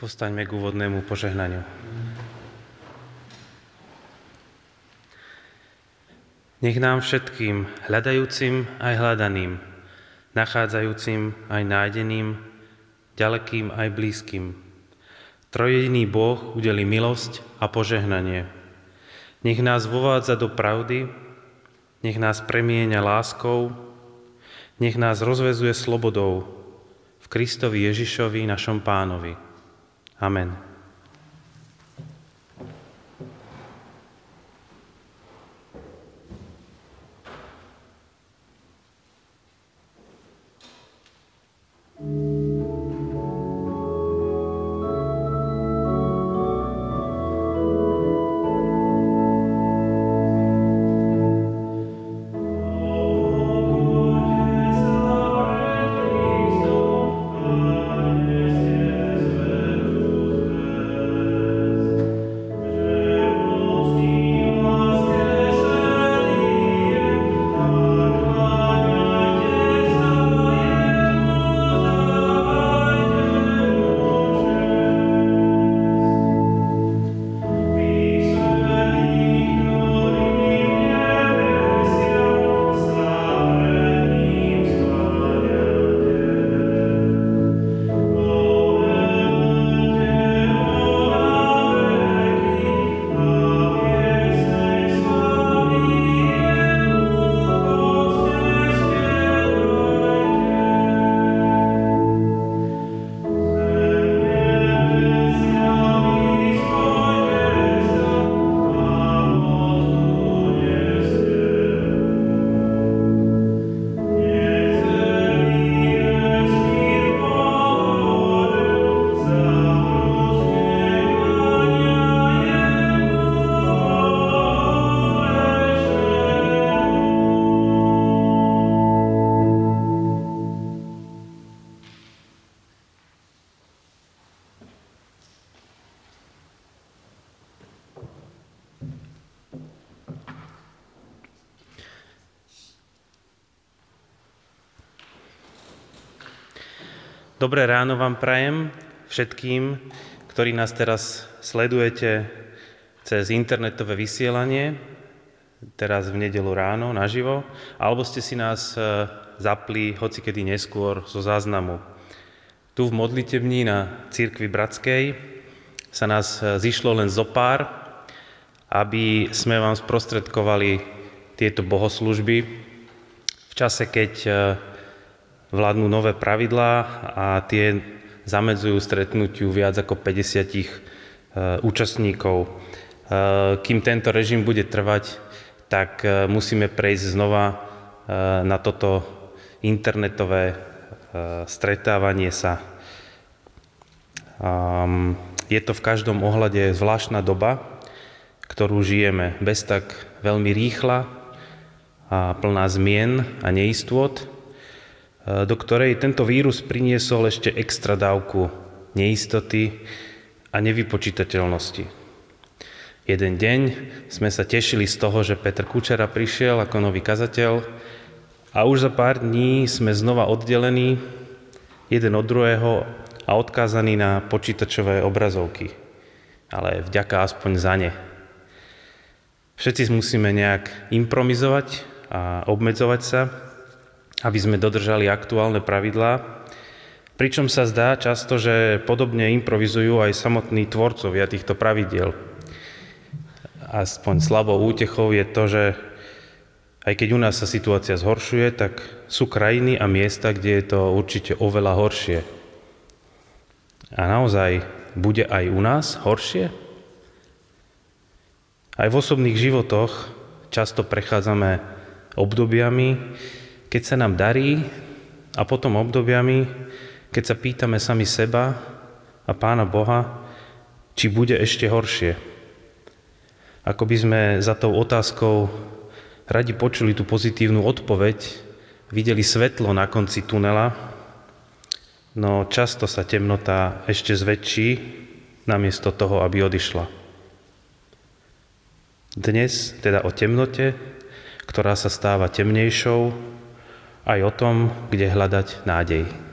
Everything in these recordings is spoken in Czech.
Postaňme k úvodnému požehnaniu. Nech nám všetkým, hľadajúcim aj hľadaným, nachádzajúcim aj nájdeným, ďalekým aj blízkym, trojediný Boh udeli milosť a požehnanie. Nech nás vovádza do pravdy, nech nás premieňa láskou, nech nás rozvezuje slobodou v Kristovi Ježišovi, našom pánovi. Amen. Dobré ráno vám prajem všetkým, ktorí nás teraz sledujete cez internetové vysielanie, teraz v nedelu ráno naživo, alebo ste si nás e, zapli hocikedy neskôr zo záznamu. Tu v modlitební na Církvi Bratskej sa nás e, zišlo len zo pár, aby sme vám sprostredkovali tieto bohoslužby v čase, keď e, vládnu nové pravidlá a tie zamedzujú stretnutiu viac ako 50 e, účastníkov. E, kým tento režim bude trvať, tak e, musíme prejsť znova na toto internetové stretávanie sa. Je to v každom ohľade zvláštna doba, ktorú žijeme, bez tak veľmi rýchla a plná zmien a neistôt, Eh, do ktorej tento vírus priniesol ešte extra dávku neistoty a nevypočítateľnosti. Jeden deň sme sa tešili z toho, že Petr Kučera prišiel ako nový kazateľ a už za pár dní sme znova oddelení jeden od druhého a odkázaní na počítačové obrazovky. Ale vďaka aspoň za ne. Všetci musíme nejak improvizovať a obmedzovať sa, aby sme dodržali aktuálne pravidlá, pričom sa zdá často, že podobne improvizujú aj samotní tvorcovia týchto pravidiel. Aspoň slabou útechou je to, že aj keď u nás sa situácia zhoršuje, tak sú krajiny a miesta, kde je to určite oveľa horšie. A naozaj bude aj u nás horšie? Aj v osobných životoch často prechádzame obdobiami, keď sa nám darí a potom obdobiami, keď sa pýtame sami seba a Pána Boha, či bude ešte horšie. Ako by sme za tou otázkou radi počuli tú pozitívnu odpoveď, videli svetlo na konci tunela, no často sa temnota ešte zväčší namiesto toho, aby odišla. Dnes teda o temnote, ktorá sa stáva temnejšou, aj o tom, kde hľadať nádej.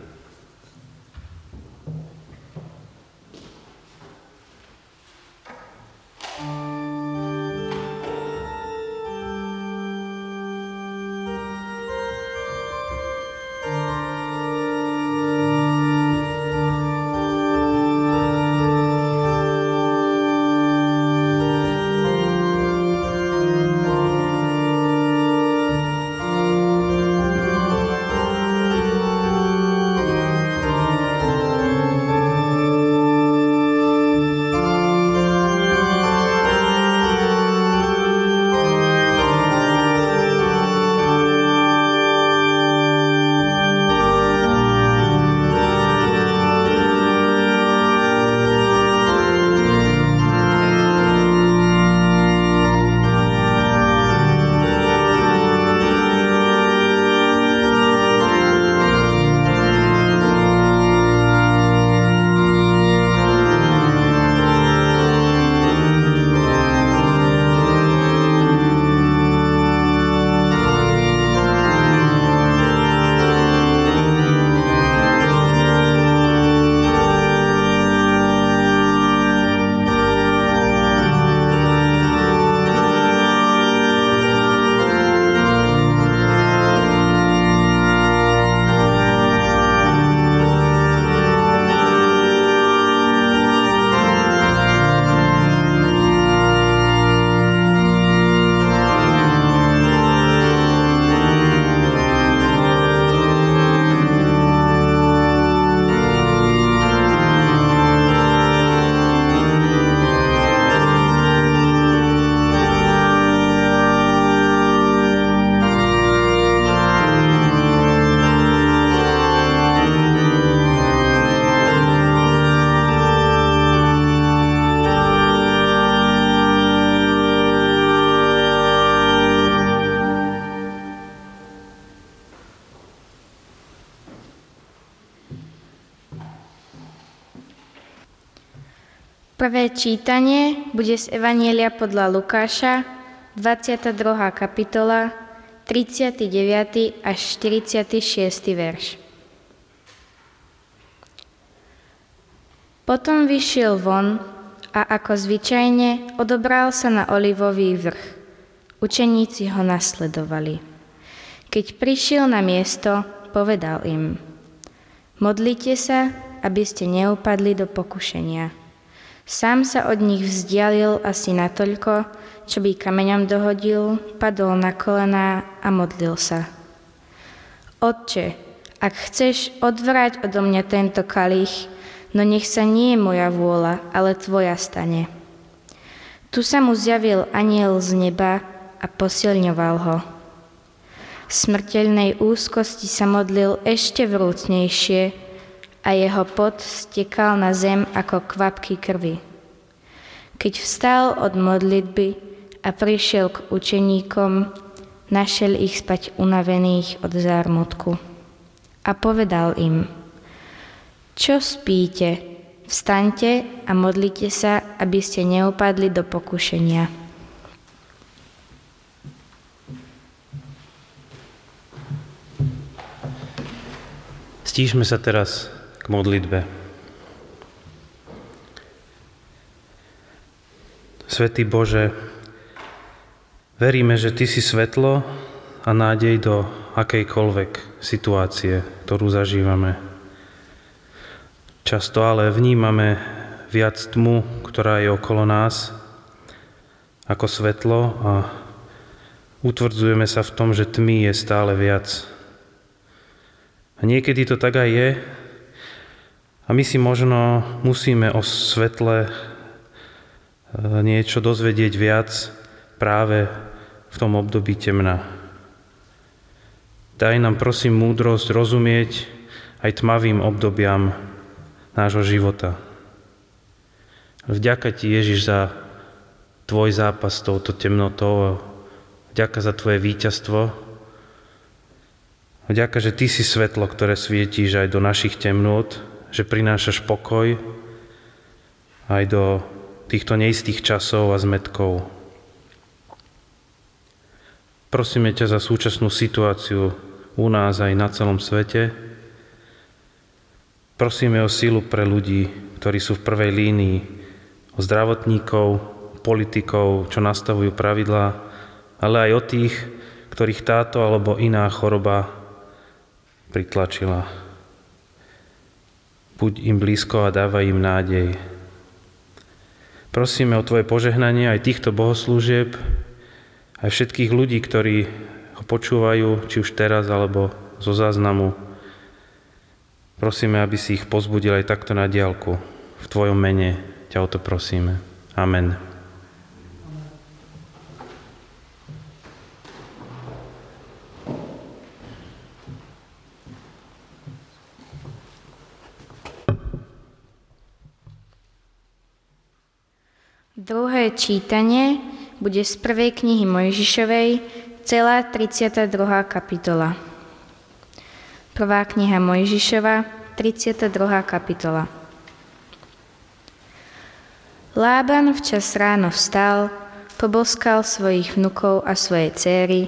Prvé čítanie bude z Evanielia podľa Lukáša, 22. kapitola, 39. až 46. verš. Potom vyšiel von a ako zvyčajne odobral sa na olivový vrch. Učeníci ho nasledovali. Keď prišiel na miesto, povedal im, modlite sa, aby ste neupadli do pokušenia. Sám sa od nich vzdialil asi natoľko, čo by kameňom dohodil, padol na kolená a modlil sa. Otče, ak chceš odvrať odo mňa tento kalich, no nech sa nie je moja vôľa, ale tvoja stane. Tu sa mu zjavil aniel z neba a posilňoval ho. V smrteľnej úzkosti sa modlil ešte vrúcnejšie, a jeho pot stekal na zem ako kvapky krvi. Keď vstal od modlitby a prišiel k učeníkom, našel ich spať unavených od zármutku. A povedal im, čo spíte, vstaňte a modlite sa, aby ste neupadli do pokušenia. Stížme sa teraz modlitbe. Svetý Bože, veríme, že Ty si svetlo a nádej do akejkoľvek situácie, ktorú zažívame. Často ale vnímame viac tmu, ktorá je okolo nás, ako svetlo a utvrdzujeme sa v tom, že tmy je stále viac. A niekedy to tak aj je, a my si možno musíme o svetle e, niečo dozvedieť viac práve v tom období temna. Daj nám prosím múdrosť rozumieť aj tmavým obdobiam nášho života. Vďaka Ti, Ježiš, za Tvoj zápas s touto temnotou, vďaka za Tvoje víťazstvo, vďaka, že Ty si svetlo, ktoré svietíš aj do našich temnôt, že prinášaš pokoj aj do týchto neistých časov a zmetkov. Prosíme ťa za súčasnú situáciu u nás aj na celom svete. Prosíme o sílu pre ľudí, ktorí sú v prvej línii, o zdravotníkov, politikov, čo nastavujú pravidlá, ale aj o tých, ktorých táto alebo iná choroba pritlačila. Buď im blízko a dávaj im nádej. Prosíme o Tvoje požehnanie aj týchto bohoslúžieb, aj všetkých ľudí, ktorí ho počúvajú, či už teraz, alebo zo záznamu. Prosíme, aby si ich pozbudil aj takto na diálku. V Tvojom mene ťa o to prosíme. Amen. Druhé čítanie bude z prvej knihy Mojžišovej, celá 32. kapitola. Prvá kniha Mojžišova, 32. kapitola. Lában včas ráno vstal, poboskal svojich vnukov a svoje céry,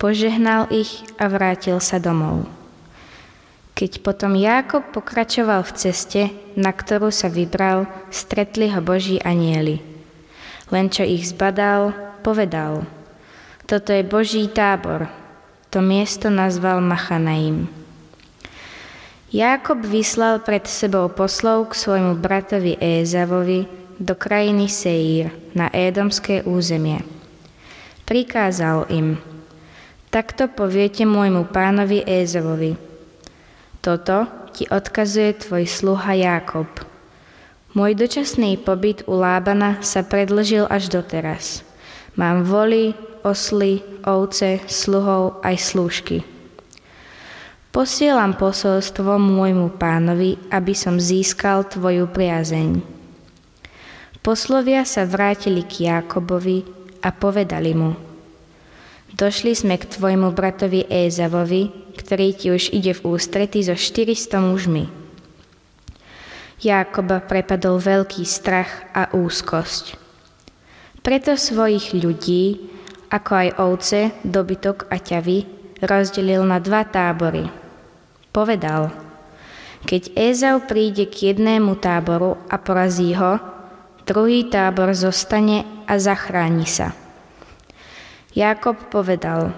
požehnal ich a vrátil sa domov. Keď potom Jákob pokračoval v ceste, na ktorú sa vybral, stretli ho Boží anieli. Len čo ich zbadal, povedal, toto je Boží tábor. To miesto nazval Machanaim. Jákob vyslal pred sebou poslov k svojmu bratovi Ézavovi do krajiny Seír na édomské územie. Prikázal im, takto poviete môjmu pánovi Ézavovi – toto ti odkazuje tvoj sluha Jákob. Môj dočasný pobyt u Lábana sa predlžil až doteraz. Mám voly, osly, ovce, sluhov aj slúžky. Posielam posolstvo môjmu pánovi, aby som získal tvoju priazeň. Poslovia sa vrátili k Jákobovi a povedali mu – Došli sme k tvojmu bratovi Ézavovi, ktorý ti už ide v ústrety so 400 mužmi. Jákoba prepadol veľký strach a úzkosť. Preto svojich ľudí, ako aj ovce, dobytok a ťavy, rozdelil na dva tábory. Povedal, keď Ézau príde k jednému táboru a porazí ho, druhý tábor zostane a zachráni sa. Jakob povedal,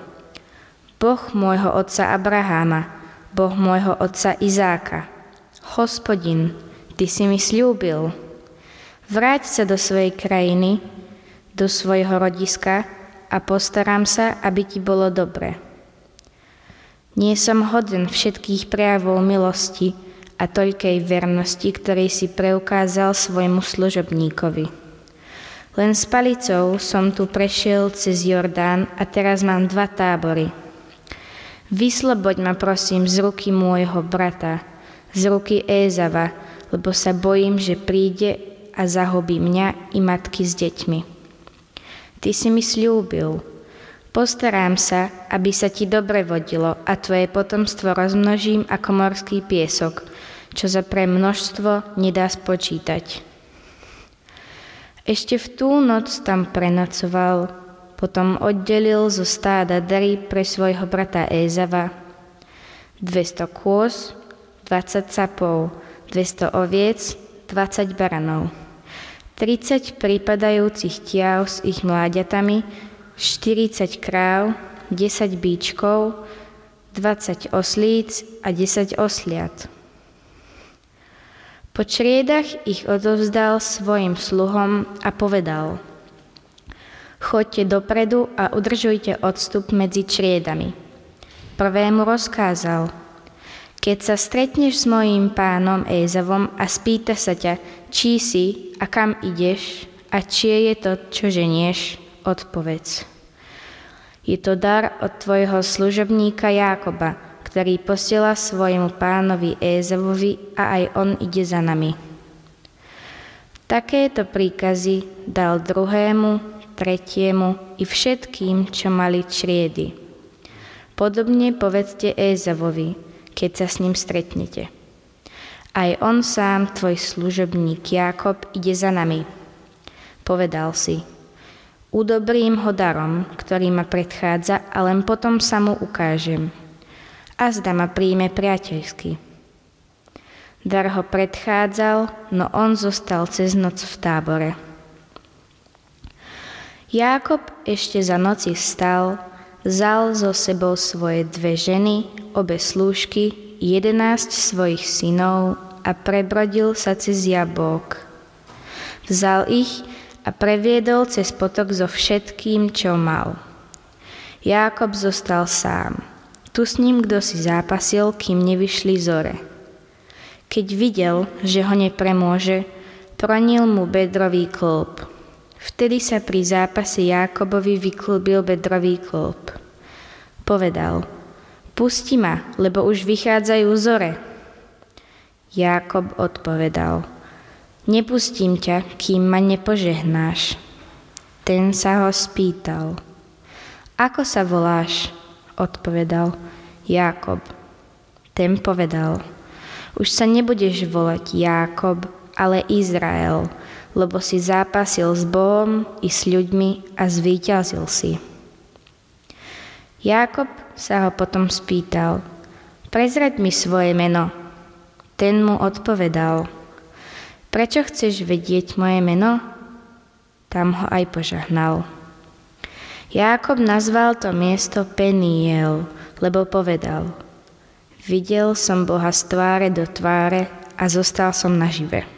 Boh môjho otca Abraháma, Boh môjho otca Izáka, hospodin, Ty si mi slúbil. Vráť sa do svojej krajiny, do svojho rodiska a postaram sa, aby ti bolo dobre. Nie som hoden všetkých prejavov milosti a toľkej vernosti, ktorej si preukázal svojmu služobníkovi. Len s palicou som tu prešiel cez Jordán a teraz mám dva tábory. Vysloboď ma prosím z ruky môjho brata, z ruky Ézava, lebo sa bojím, že príde a zahobí mňa i matky s deťmi. Ty si mi slúbil, postarám sa, aby sa ti dobre vodilo a tvoje potomstvo rozmnožím ako morský piesok, čo za pre množstvo nedá spočítať. Ešte v tú noc tam prenocoval, potom oddelil zo stáda dary pre svojho brata Ézava, 200 kôz, 20 capov, 200 oviec, 20 baranov, 30 pripadajúcich tiav s ich mláďatami, 40 kráv, 10 bíčkov, 20 oslíc a 10 osliat. Po čriedach ich odovzdal svojim sluhom a povedal Choďte dopredu a udržujte odstup medzi čriedami. Prvému rozkázal – keď sa stretneš s mojím pánom Ézavom a spýta sa ťa, čí si a kam ideš a čie je to, čo ženieš, odpovedz. Je to dar od tvojho služobníka Jákoba, ktorý posiela svojmu pánovi Ézavovi a aj on ide za nami. Takéto príkazy dal druhému, tretiemu i všetkým, čo mali čriedy. Podobne povedzte Ézavovi, keď sa s ním stretnete. Aj on sám, tvoj služobník Jakob, ide za nami. Povedal si, udobrím ho darom, ktorý ma predchádza a len potom sa mu ukážem. A zda ma príjme priateľsky. Dar ho predchádzal, no on zostal cez noc v tábore. Jákob ešte za noci vstal, vzal zo sebou svoje dve ženy, obe slúžky, jedenáct svojich synov a prebrodil sa cez jabok. Vzal ich a previedol cez potok so všetkým, čo mal. Jákob zostal sám. Tu s ním kdo si zápasil, kým nevyšli zore. Keď videl, že ho nepremôže, pronil mu bedrový klb. Vtedy sa pri zápase Jákobovi vyklúbil bedrový klb. Povedal – Pusti ma, lebo už vychádzajú zore. Jákob odpovedal, nepustím ťa, kým ma nepožehnáš. Ten sa ho spýtal, ako sa voláš? Odpovedal, Jákob. Ten povedal, už sa nebudeš volať Jákob, ale Izrael, lebo si zápasil s Bohom i s ľuďmi a zvíťazil si. Jákob sa ho potom spýtal, prezrať mi svoje meno. Ten mu odpovedal, prečo chceš vedieť moje meno? Tam ho aj požahnal. Jákob nazval to miesto Peniel, lebo povedal, videl som Boha z tváre do tváre a zostal som nažive.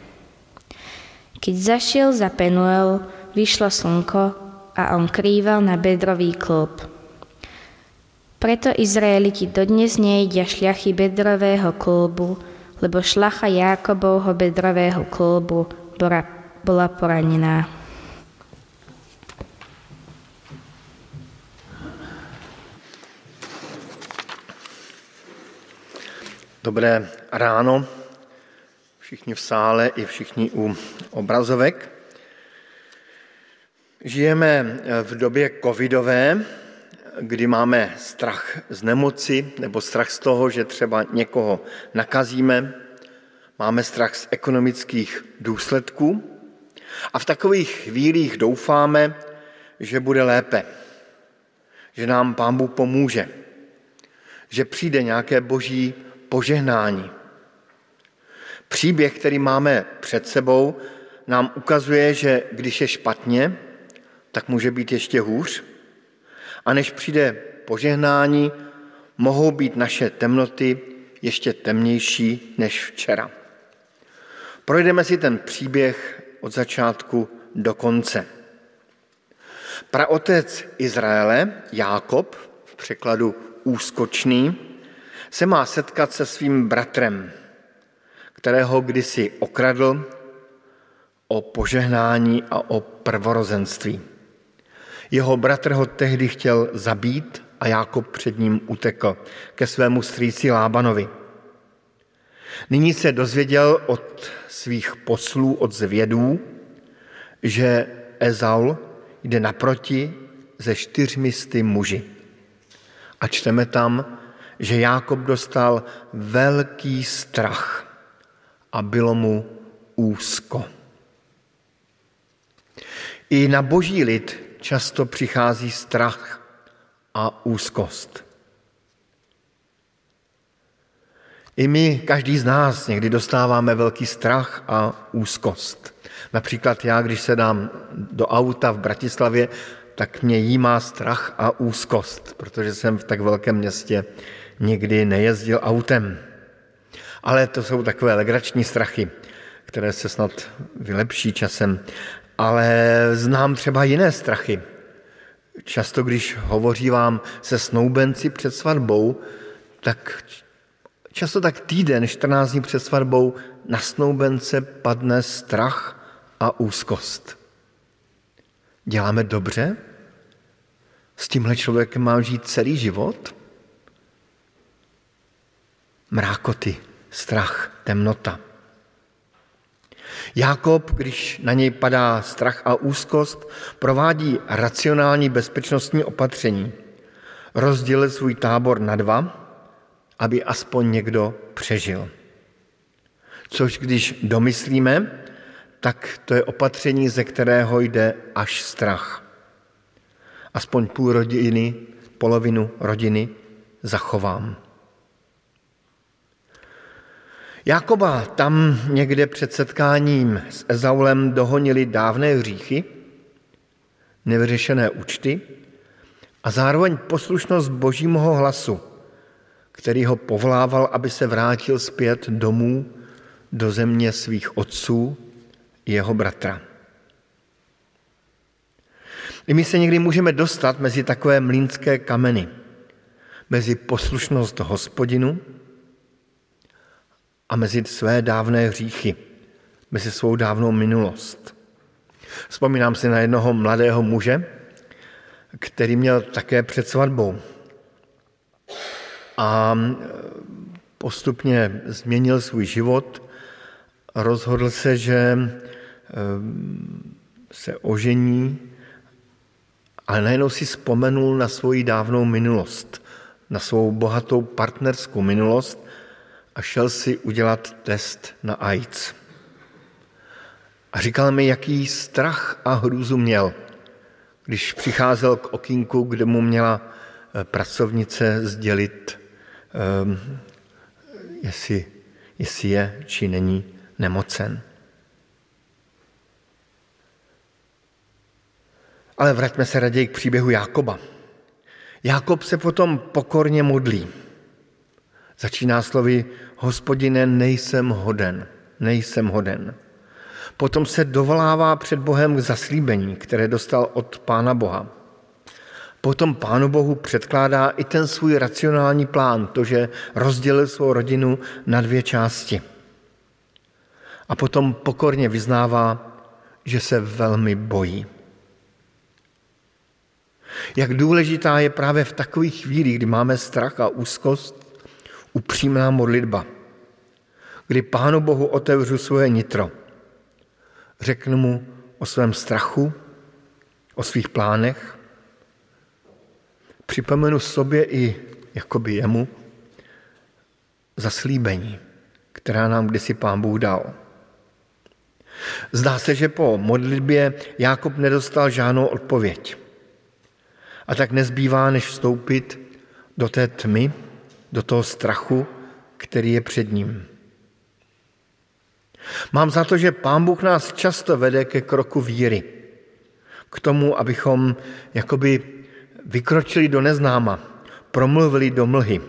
Keď zašiel za Penuel, vyšlo slnko a on krýval na bedrový klub. Preto Izraeliti dodnes nejedia šľachy bedrového kolbu, lebo šlacha Jákobovho bedrového kolbu bola, bola poranená. Dobré ráno, všichni v sále i všichni u obrazovek. Žijeme v době covidové, kdy máme strach z nemoci nebo strach z toho, že třeba někoho nakazíme. máme strach z ekonomických důsledků a v takových chvílích doufáme, že bude lépe, že nám Pán Bůh pomůže, že přijde nějaké boží požehnání. Příběh, který máme před sebou, nám ukazuje, že když je špatně, tak může být ještě hůř. A než přijde požehnání, mohou být naše temnoty ještě temnější než včera. Projdeme si ten příběh od začátku do konce. Praotec Izraele, Jákob, v překladu úskočný, se má setkat se svým bratrem, kterého kdysi okradl o požehnání a o prvorozenství. Jeho bratr ho tehdy chtěl zabít a Jákob před ním utekl ke svému strýci Lábanovi. Nyní se dozvěděl od svých poslů, od zvědů, že Ezaul jde naproti ze čtyřmi sty muži. A čteme tam, že Jákob dostal velký strach a bylo mu úzko. I na boží lid často přichází strach a úzkost. I my, každý z nás, někdy dostáváme velký strach a úzkost. Například já, když se dám do auta v Bratislavě, tak mě jímá strach a úzkost, protože jsem v tak velkém městě nikdy nejezdil autem. Ale to jsou takové legrační strachy, které se snad vylepší časem. Ale znám třeba jiné strachy. Často, když hovoří vám se snoubenci před svatbou, tak často tak týden, 14 dní před svatbou, na snoubence padne strach a úzkost. Děláme dobře? S tímhle člověkem mám žít celý život? Mrákoty, strach, temnota. Jákob, když na něj padá strach a úzkost, provádí racionální bezpečnostní opatření. Rozdělil svůj tábor na dva, aby aspoň někdo přežil. Což když domyslíme, tak to je opatření, ze kterého jde až strach. Aspoň půl rodiny, polovinu rodiny zachovám. Jakoba tam někde před setkáním s Ezaulem dohonili dávné hříchy, nevyřešené účty a zároveň poslušnost božímu hlasu, který ho povlával, aby se vrátil zpět domů do země svých otců, jeho bratra. I my se někdy můžeme dostat mezi takové mlínské kameny, mezi poslušnost hospodinu a mezi své dávné hříchy, mezi svou dávnou minulost. Vzpomínám si na jednoho mladého muže, který měl také před svatbou. A postupně změnil svůj život, rozhodl se, že se ožení, ale najednou si vzpomenul na svoji dávnou minulost, na svou bohatou partnerskou minulost a šel si udělat test na AIDS. A říkal mi, jaký strach a hrůzu měl, když přicházel k okýnku, kde mu měla eh, pracovnice sdělit, um, jestli, jestli je či není nemocen. Ale vraťme se raději k příběhu Jákoba. Jákob se potom pokorně modlí. Začíná slovy, hospodine, nejsem hoden, nejsem hoden. Potom se dovolává před Bohem k zaslíbení, které dostal od Pána Boha. Potom Pánu Bohu předkládá i ten svůj racionální plán, to, že rozdělil svou rodinu na dvě části. A potom pokorně vyznává, že se velmi bojí. Jak důležitá je právě v takových chvílích, kdy máme strach a úzkost, upřímná modlitba, kdy Pánu Bohu otevřu svoje nitro. Řeknu mu o svém strachu, o svých plánech, připomenu sobě i jakoby jemu zaslíbení, která nám kdysi pán Bůh dal. Zdá se, že po modlitbě Jákob nedostal žádnou odpověď. A tak nezbývá, než vstoupit do té tmy, do toho strachu, který je před ním. Mám za to, že Pán Bůh nás často vede ke kroku víry. K tomu, abychom jakoby vykročili do neznáma, promluvili do mlhy,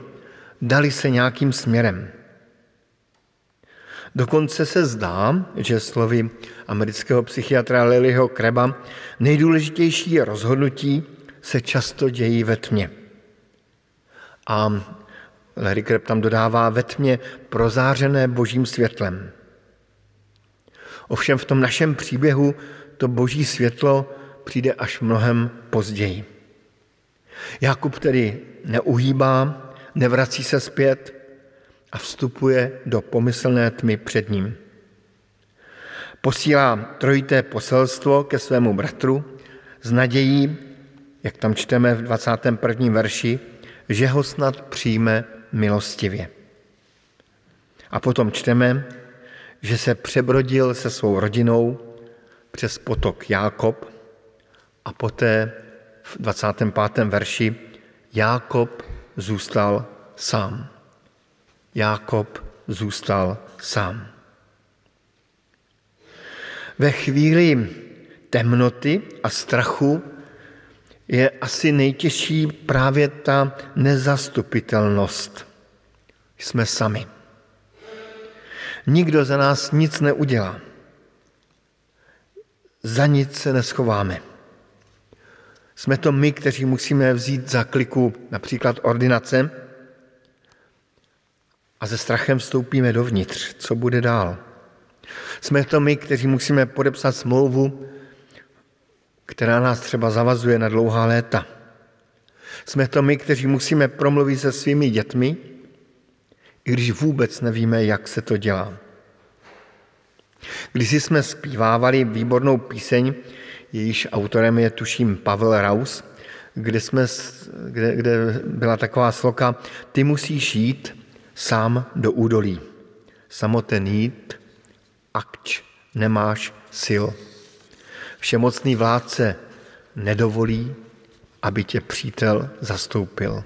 dali se nějakým směrem. Dokonce se zdá, že slovy amerického psychiatra Lilyho Kreba nejdůležitější rozhodnutí se často dějí ve tmě. A Larry Kreb tam dodává ve tmě prozářené božím světlem. Ovšem v tom našem příběhu to boží světlo přijde až mnohem později. Jakub tedy neuhýbá, nevrací se zpět a vstupuje do pomyslné tmy před ním. Posílá trojité poselstvo ke svému bratru s nadějí, jak tam čteme v 21. verši, že ho snad přijme milostivě. A potom čteme, že se přebrodil se svou rodinou přes potok Jákob a poté v 25. verši Jákob zůstal sám. Jákob zůstal sám. Ve chvíli temnoty a strachu je asi nejtěžší právě ta nezastupitelnost. Jsme sami. Nikdo za nás nic neudělá. Za nic se neschováme. Jsme to my, kteří musíme vzít za kliku například ordinace a se strachem vstoupíme dovnitř. Co bude dál? Jsme to my, kteří musíme podepsat smlouvu, která nás třeba zavazuje na dlouhá léta. Jsme to my, kteří musíme promluvit se svými dětmi, i když vůbec nevíme, jak se to dělá. Když jsme zpívávali výbornou píseň, jejíž autorem je tuším Pavel Raus, kde, jsme, kde, kde byla taková sloka Ty musíš jít sám do údolí. Samoten jít, akč nemáš sil. Všemocný vládce nedovolí, aby tě přítel zastoupil.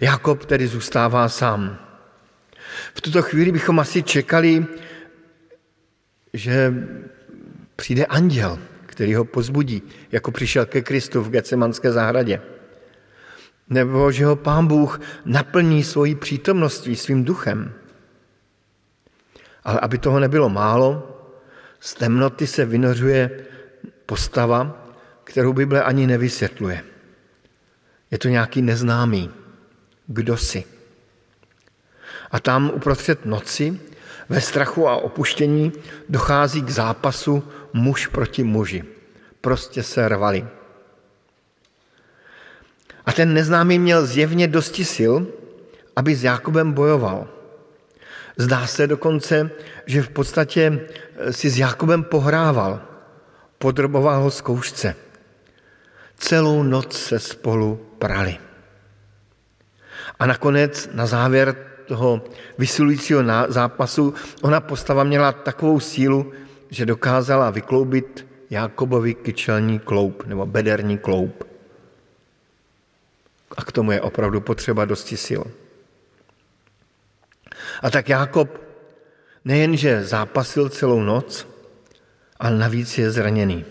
Jakob tedy zůstává sám. V tuto chvíli bychom asi čekali, že přijde anděl, který ho pozbudí, jako přišel ke Kristu v Gecemanské zahradě. Nebo že ho pán Bůh naplní svojí přítomností, svým duchem. Ale aby toho nebylo málo, z temnoty se vynořuje postava, kterou Bible ani nevysvětluje. Je to nějaký neznámý, kdo si. A tam uprostřed noci, ve strachu a opuštění, dochází k zápasu muž proti muži. Prostě se rvali. A ten neznámý měl zjevně dosti sil, aby s Jakobem bojoval. Zdá se dokonce, že v podstatě eh, si s Jakobem pohrával, podroboval ho zkoušce. Celou noc se spolu prali. A nakonec, na závěr toho vysilujícího zápasu, ona postava měla takovou sílu, že dokázala vykloubit Jakobovi kyčelní kloup nebo bederní kloup. A k tomu je opravdu potřeba dosti sil. A tak Jákob nejenže zápasil celou noc, ale navíc je zraněný.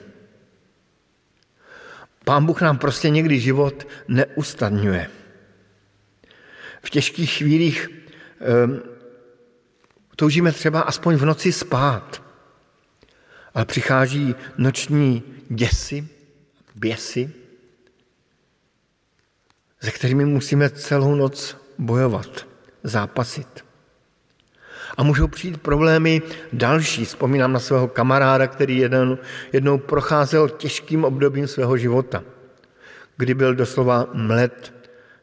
Pán Bůh nám prostě někdy život neustadňuje. V těžkých chvílích um, toužíme třeba aspoň v noci spát, ale přichází noční děsy, běsy, se kterými musíme celou noc bojovat, zápasit. A můžou přijít problémy další. Vzpomínám na svého kamaráda, který jeden, jednou procházel těžkým obdobím svého života, kdy byl doslova mlet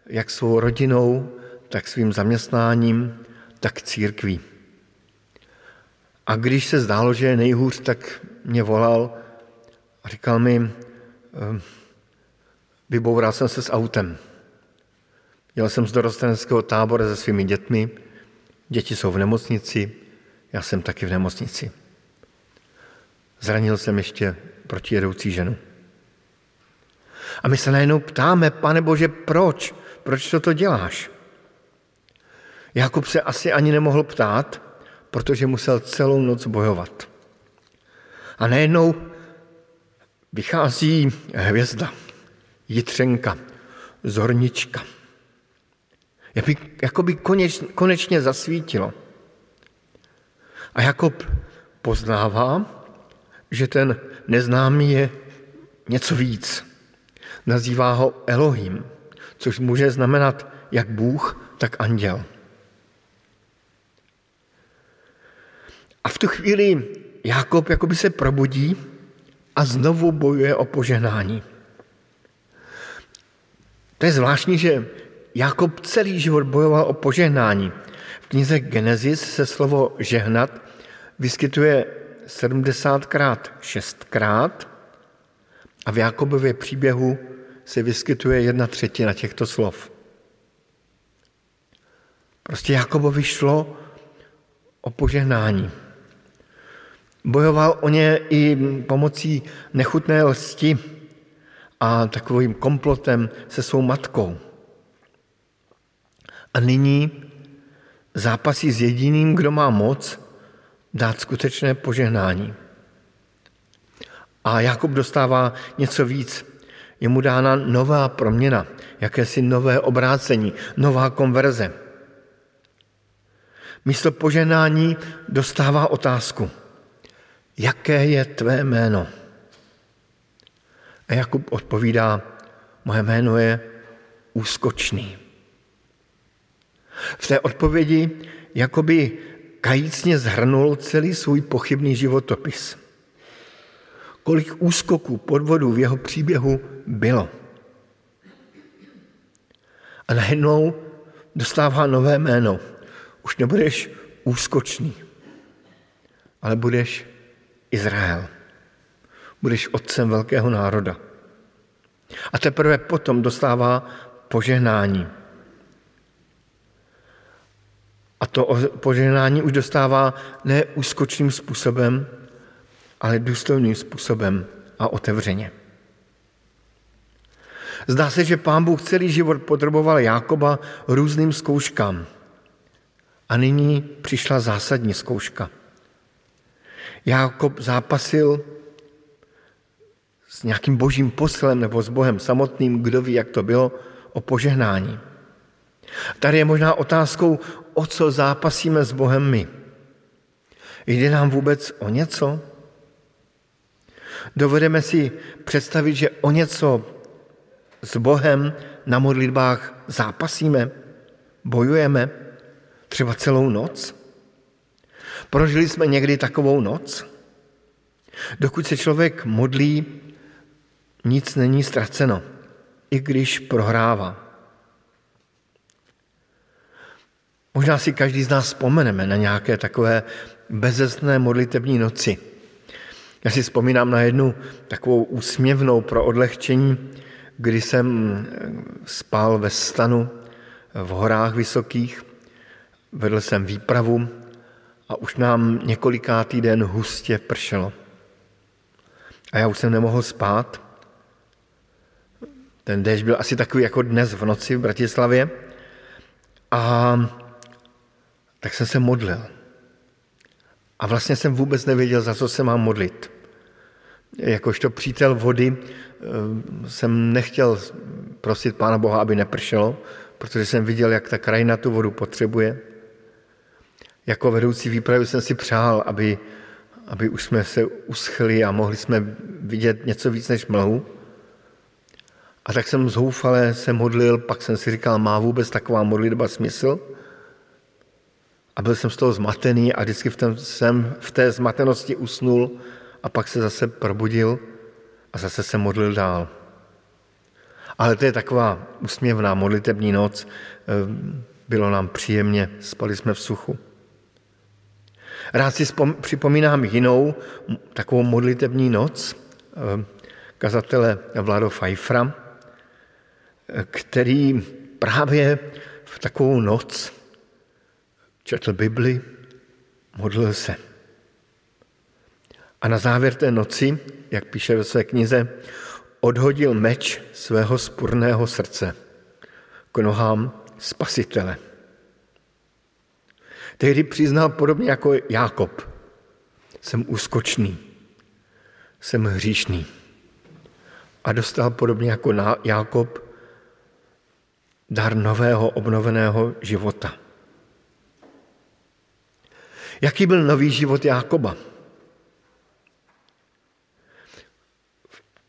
jak svou rodinou, tak svým zaměstnáním, tak církví. A když se zdálo, že je nejhůř, tak mě volal a říkal mi, ehm, vyboural jsem se s autem. Jel jsem z dorosteneckého tábora se svými dětmi, děti jsou v nemocnici, já jsem taky v nemocnici. Zranil jsem ještě protijedoucí ženu. A my se najednou ptáme, pane Bože, proč? Proč to děláš? Jakub se asi ani nemohl ptát, protože musel celou noc bojovat. A najednou vychází hvězda, jitřenka, zornička. Jakoby, jakoby koneč, konečně zasvítilo. A Jakob poznává, že ten neznámý je něco víc. Nazývá ho Elohim, což může znamenat jak Bůh, tak anděl. A v tu chvíli Jakob jakoby se probudí a znovu bojuje o požehnání. To je zvláštní, že Jakob celý život bojoval o požehnání. V knize Genesis se slovo žehnat vyskytuje 70krát, 6krát a v Jakobově příběhu se vyskytuje jedna třetina těchto slov. Prostě Jakobovi šlo o požehnání. Bojoval o ně i pomocí nechutné lsti a takovým komplotem se svou matkou. A nyní zápasí s jediným, kdo má moc dát skutečné požehnání. A Jakub dostává něco víc. Je mu dána nová proměna, jakési nové obrácení, nová konverze. Místo požehnání dostává otázku – jaké je tvé jméno? A Jakub odpovídá, moje jméno je úskočný. V té odpovědi jakoby kajícně zhrnul celý svůj pochybný životopis. Kolik úskoků, podvodů v jeho příběhu bylo. A najednou dostává nové jméno. Už nebudeš úskočný, ale budeš Izrael. Budeš otcem velkého národa. A teprve potom dostává požehnání. A to požehnání už dostává ne úskočným způsobem, ale důstojným způsobem a otevřeně. Zdá se, že pán Bůh celý život podroboval Jákoba různým zkouškám. A nyní přišla zásadní zkouška – Jákob zápasil s nějakým božím poslem nebo s Bohem samotným, kdo ví, jak to bylo, o požehnání. Tady je možná otázkou, o co zápasíme s Bohem my. Jde nám vůbec o něco? Dovedeme si představit, že o něco s Bohem na modlitbách zápasíme, bojujeme, třeba celou noc? Prožili jsme někdy takovou noc? Dokud se člověk modlí, nic není ztraceno, i když prohrává. Možná si každý z nás vzpomeneme na nějaké takové bezesné modlitební noci. Já si vzpomínám na jednu takovou úsměvnou pro odlehčení, kdy jsem spal ve stanu v horách vysokých, vedl jsem výpravu a už nám několikátý den hustě pršelo. A já už jsem nemohl spát. Ten déšť byl asi takový jako dnes v noci v Bratislavě. A tak jsem se modlil. A vlastně jsem vůbec nevěděl, za co se mám modlit. Jakožto přítel vody eh, jsem nechtěl prosit Pána Boha, aby nepršelo, protože jsem viděl, jak ta krajina tu vodu potřebuje. Jako vedoucí výpravy jsem si přál, aby, aby už jsme se uschli a mohli jsme vidět něco víc než mlhu. A tak jsem zoufale se modlil, pak jsem si říkal, má vůbec taková modlitba smysl? A byl jsem z toho zmatený a vždycky v, tom, jsem v té zmatenosti usnul a pak se zase probudil a zase se modlil dál. Ale to je taková usměvná modlitební noc. Ehm, bylo nám příjemně, spali jsme v suchu. Rád si připomínám jinou takovou modlitební noc eh, kazatele Vlado Fajfra, který právě v takovou noc četl Bibli, modlil se. A na závěr té noci, jak píše ve své knize, odhodil meč svého spurného srdce k nohám spasitele. Tehdy přiznal podobně jako Jákob, jsem úskočný, jsem hříšný. A dostal podobně jako Jákob dar nového, obnoveného života. Jaký byl nový život Jákoba?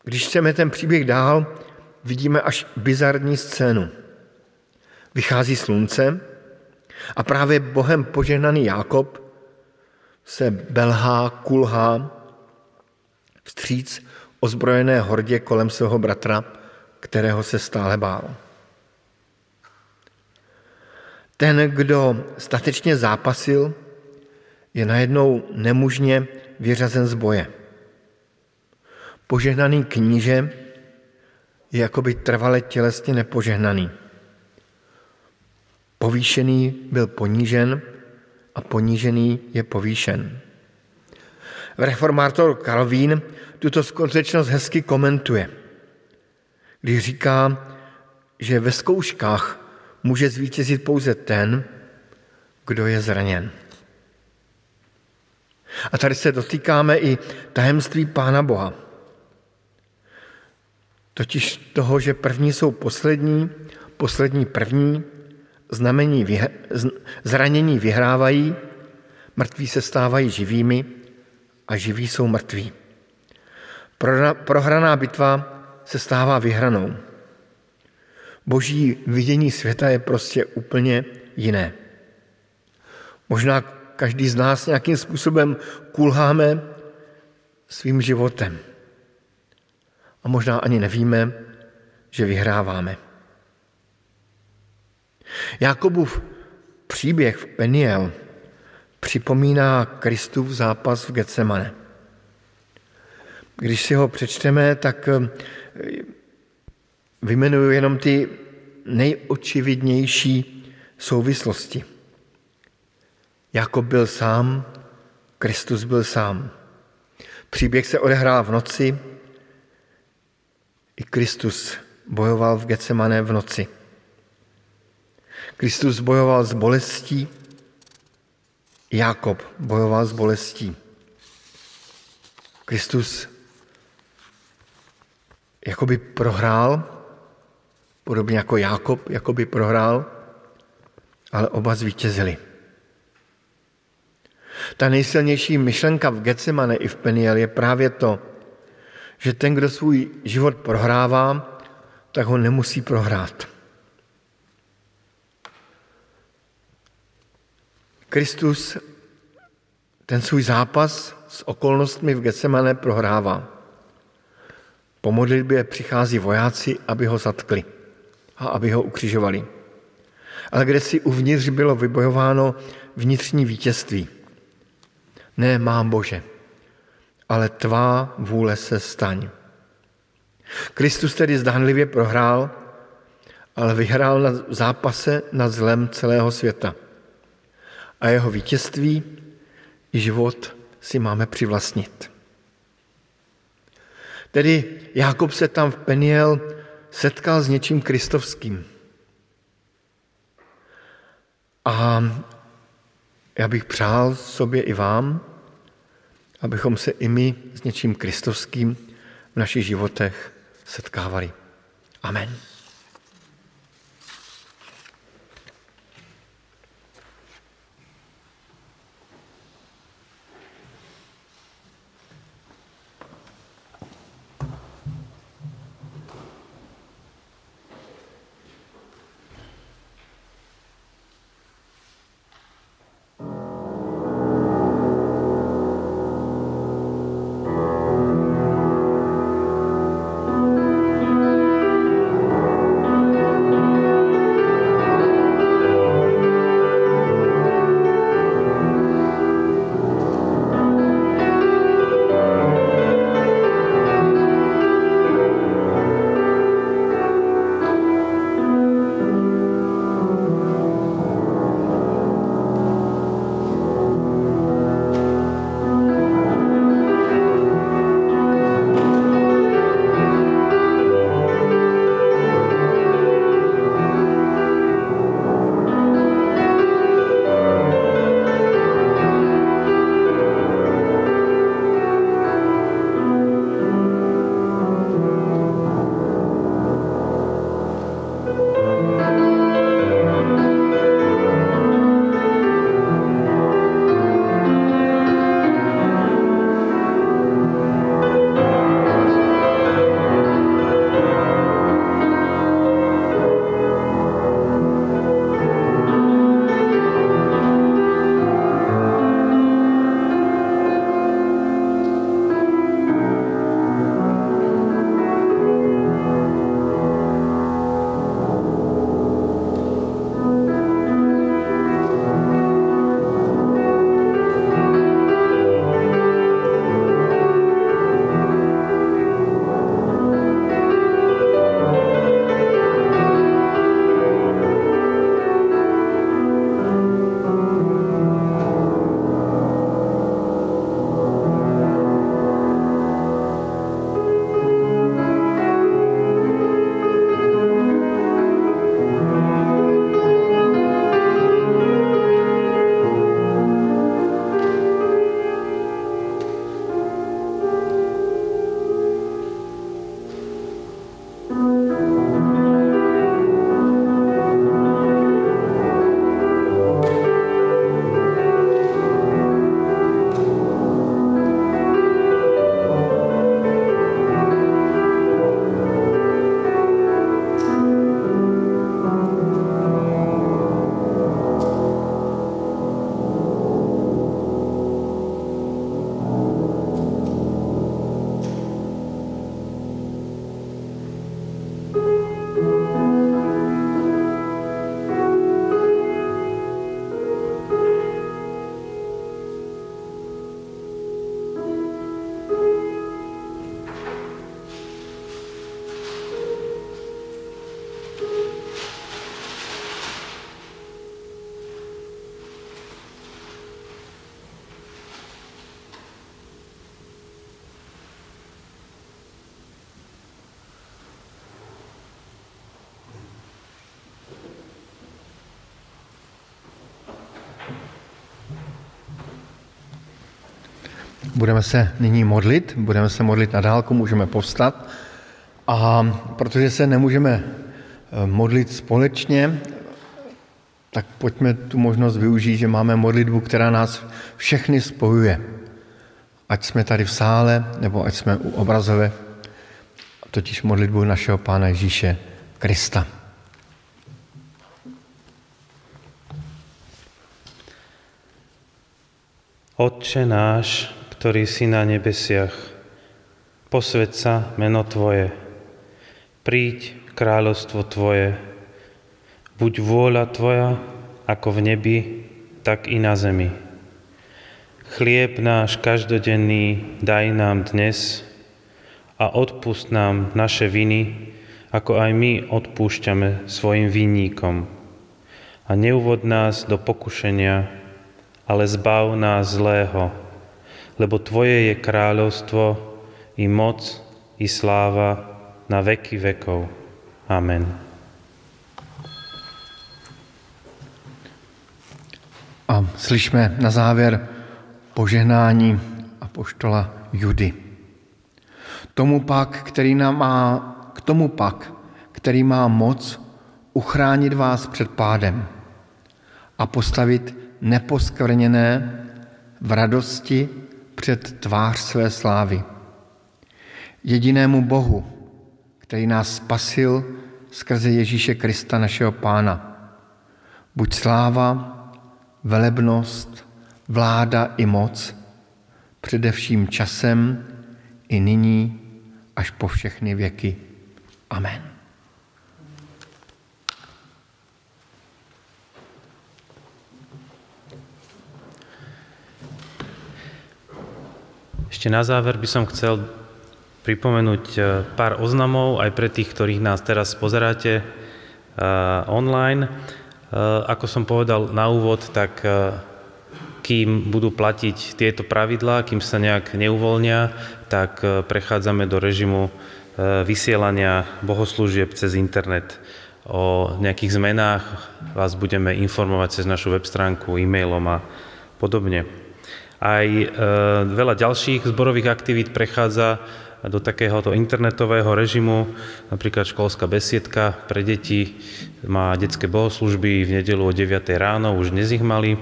Když chceme ten příběh dál, vidíme až bizarní scénu. Vychází slunce a právě Bohem požehnaný Jákob se belhá, kulhá vstříc ozbrojené hordě kolem svého bratra, kterého se stále bál. Ten, kdo statečně zápasil, je najednou nemužně vyřazen z boje. Požehnaný kníže je jakoby trvale tělesně nepožehnaný. Povýšený byl ponížen a ponížený je povýšen. Reformátor Calvín tuto skutečnost hezky komentuje, když říká, že ve zkouškách může zvítězit pouze ten, kdo je zraněn. A tady se dotýkáme i tajemství Pána Boha. Totiž toho, že první jsou poslední, poslední první, znamení vyhr, zranění vyhrávají, mrtví se stávají živými a živí jsou mrtví. Prohraná bitva se stává vyhranou. Boží vidění světa je prostě úplně jiné. Možná každý z nás nějakým způsobem kulháme svým životem. A možná ani nevíme, že vyhráváme. Jakobův příběh v Peniel připomíná Kristův zápas v Getsemane. Když si ho přečteme, tak eh, vymenuju jenom ty nejočividnější souvislosti. Jakob byl sám, Kristus byl sám. Příběh se odehrál v noci, i Kristus bojoval v Getsemane v noci. Kristus bojoval s bolestí, Jakob bojoval s bolestí. Kristus jakoby prohrál, podobně jako Jakob jakoby prohrál, ale oba zvítězili. Ta nejsilnější myšlenka v Getsemane i v Peniel je právě to, že ten, kdo svůj život prohrává, tak ho nemusí prohrát. Kristus ten svůj zápas s okolnostmi v Getsemane prohrává. Po modlitbě přichází vojáci, aby ho zatkli a aby ho ukřižovali. Ale kde si uvnitř bylo vybojováno vnitřní vítězství. Ne, mám Bože, ale tvá vůle se staň. Kristus tedy zdánlivě prohrál, ale vyhrál na zápase nad zlem celého světa. A jeho vítězství i život si máme přivlastnit. Tedy Jákob se tam v Peniel setkal s něčím kristovským. A já bych přál sobě i vám, abychom se i my s něčím kristovským v našich životech setkávali. Amen. Budeme se nyní modlit, budeme se modlit na dálku, můžeme povstat. A protože se nemůžeme eh, modlit společně, tak pojďme tu možnost využít, že máme modlitbu, která nás všechny spojuje. Ať jsme tady v sále, nebo ať jsme u obrazové, totiž modlitbu našeho Pána Ježíše Krista. Otče náš, ktorý si na nebesiach, posved sa meno Tvoje, príď kráľovstvo Tvoje, buď vôľa Tvoja ako v nebi, tak i na zemi. Chlieb náš každodenný daj nám dnes a odpust nám naše viny, ako aj my odpúšťame svojim vinníkom. A neuvod nás do pokušenia, ale zbav nás zlého, lebo Tvoje je kráľovstvo i moc i sláva na veky vekov. Amen. A slyšme na závěr požehnání a poštola Judy. Tomu pak, který nám má, k tomu pak, který má moc uchránit vás před pádem a postavit neposkvrněné v radosti před tvář své slávy. Jedinému Bohu, který nás spasil skrze Ježíše Krista, našeho Pána. Buď sláva, velebnost, vláda i moc, především časem i nyní až po všechny věky. Amen. Ešte na záver by som chcel pripomenúť e, pár oznamov aj pre tých, ktorých nás teraz pozeráte e, online. E, ako som povedal na úvod, tak kým budú platiť tieto pravidlá, kým sa nejak neuvoľnia, tak prechádzame do režimu vysielania bohoslúžieb cez internet. O nejakých zmenách vás budeme informovať cez našu web stránku, e-mailom a podobne. Aj e, veľa ďalších zborových aktivít prechádza do takéhoto internetového režimu, napríklad školská besiedka pre deti má detské bohoslužby v nedelu o 9 ráno, už dnes ich mali,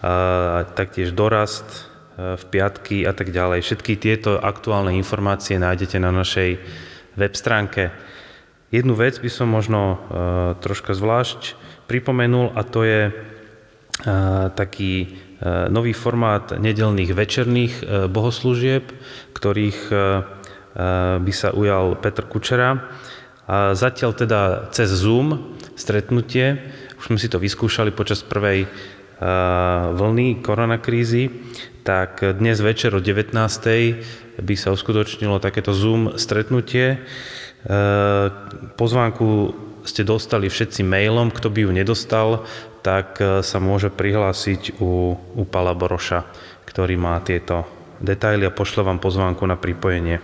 a taktiež dorast e, v piatky a tak ďalej. Všetky tieto aktuálne informácie nájdete na našej web stránke. Jednu vec by som možno e, troška zvlášť pripomenul a to je taký nový formát nedelných večerných eh, bohoslúžieb, ktorých eh, by sa ujal Petr Kučera. A zatiaľ teda cez Zoom stretnutie, už sme si to vyskúšali počas prvej vlny koronakrízy, tak dnes večer o 19. by sa uskutočnilo takéto Zoom stretnutie. Pozvánku ste dostali všetci mailom, kto by ju nedostal, tak e, sa môže prihlásiť u, u Pala Boroša, ktorý má tieto detaily a pošle vám pozvánku na pripojenie.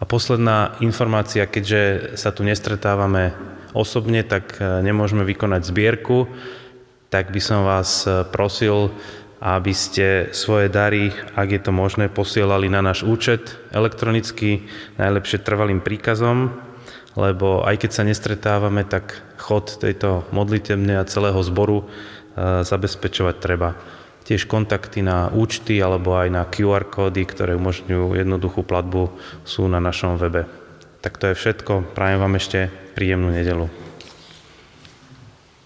A posledná informácia, keďže sa tu nestretávame osobne, tak e, nemôžeme vykonať zbierku, tak by som vás e, prosil, aby ste svoje dary, ak je to možné, posielali na náš účet elektronicky, najlepšie trvalým príkazom lebo aj keď sa nestretávame, tak chod tejto modlitebnej a celého zboru e, zabezpečovať treba. Tiež kontakty na účty alebo aj na QR kódy, ktoré umožňujú jednoduchú platbu, sú na našom webe. Tak to je všetko. Prajem vám ešte príjemnú nedelu.